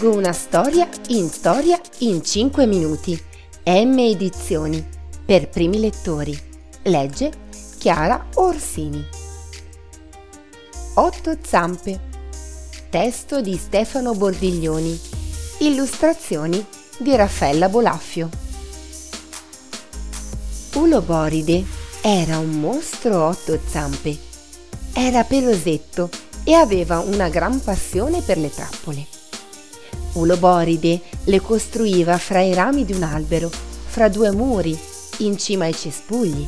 leggo una storia in storia in 5 minuti. M Edizioni. Per primi lettori. Legge Chiara Orsini. Otto zampe. Testo di Stefano Bordiglioni. Illustrazioni di Raffaella Bolaffio. Uloboride era un mostro otto zampe. Era pelosetto e aveva una gran passione per le trappole. Uloboride le costruiva fra i rami di un albero, fra due muri, in cima ai cespugli.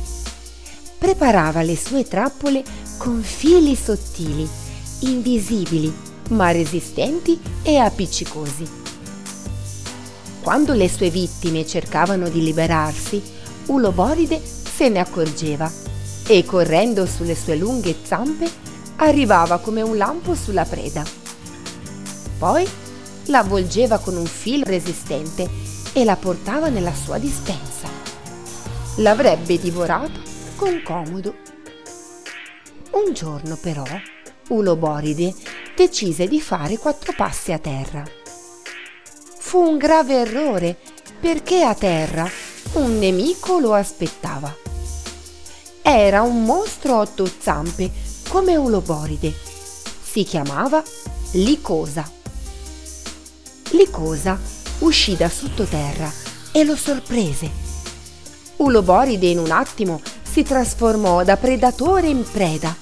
Preparava le sue trappole con fili sottili, invisibili, ma resistenti e appiccicosi. Quando le sue vittime cercavano di liberarsi, Uloboride se ne accorgeva e correndo sulle sue lunghe zampe arrivava come un lampo sulla preda. Poi la avvolgeva con un filo resistente e la portava nella sua dispensa. L'avrebbe divorato con comodo. Un giorno però Uloboride decise di fare quattro passi a terra. Fu un grave errore perché a terra un nemico lo aspettava. Era un mostro a otto zampe come Uloboride. Si chiamava Licosa. Licosa uscì da sottoterra e lo sorprese. Uloboride in un attimo si trasformò da predatore in preda.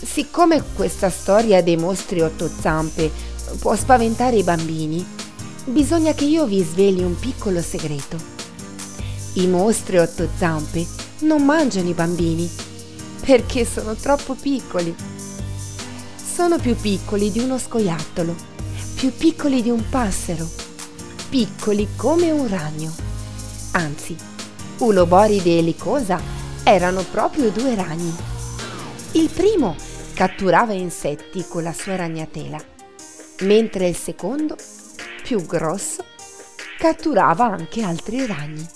Siccome questa storia dei mostri otto zampe può spaventare i bambini, bisogna che io vi sveli un piccolo segreto. I mostri otto zampe non mangiano i bambini perché sono troppo piccoli. Sono più piccoli di uno scoiattolo più piccoli di un passero, piccoli come un ragno. Anzi, Uloboride e Licosa erano proprio due ragni. Il primo catturava insetti con la sua ragnatela, mentre il secondo, più grosso, catturava anche altri ragni.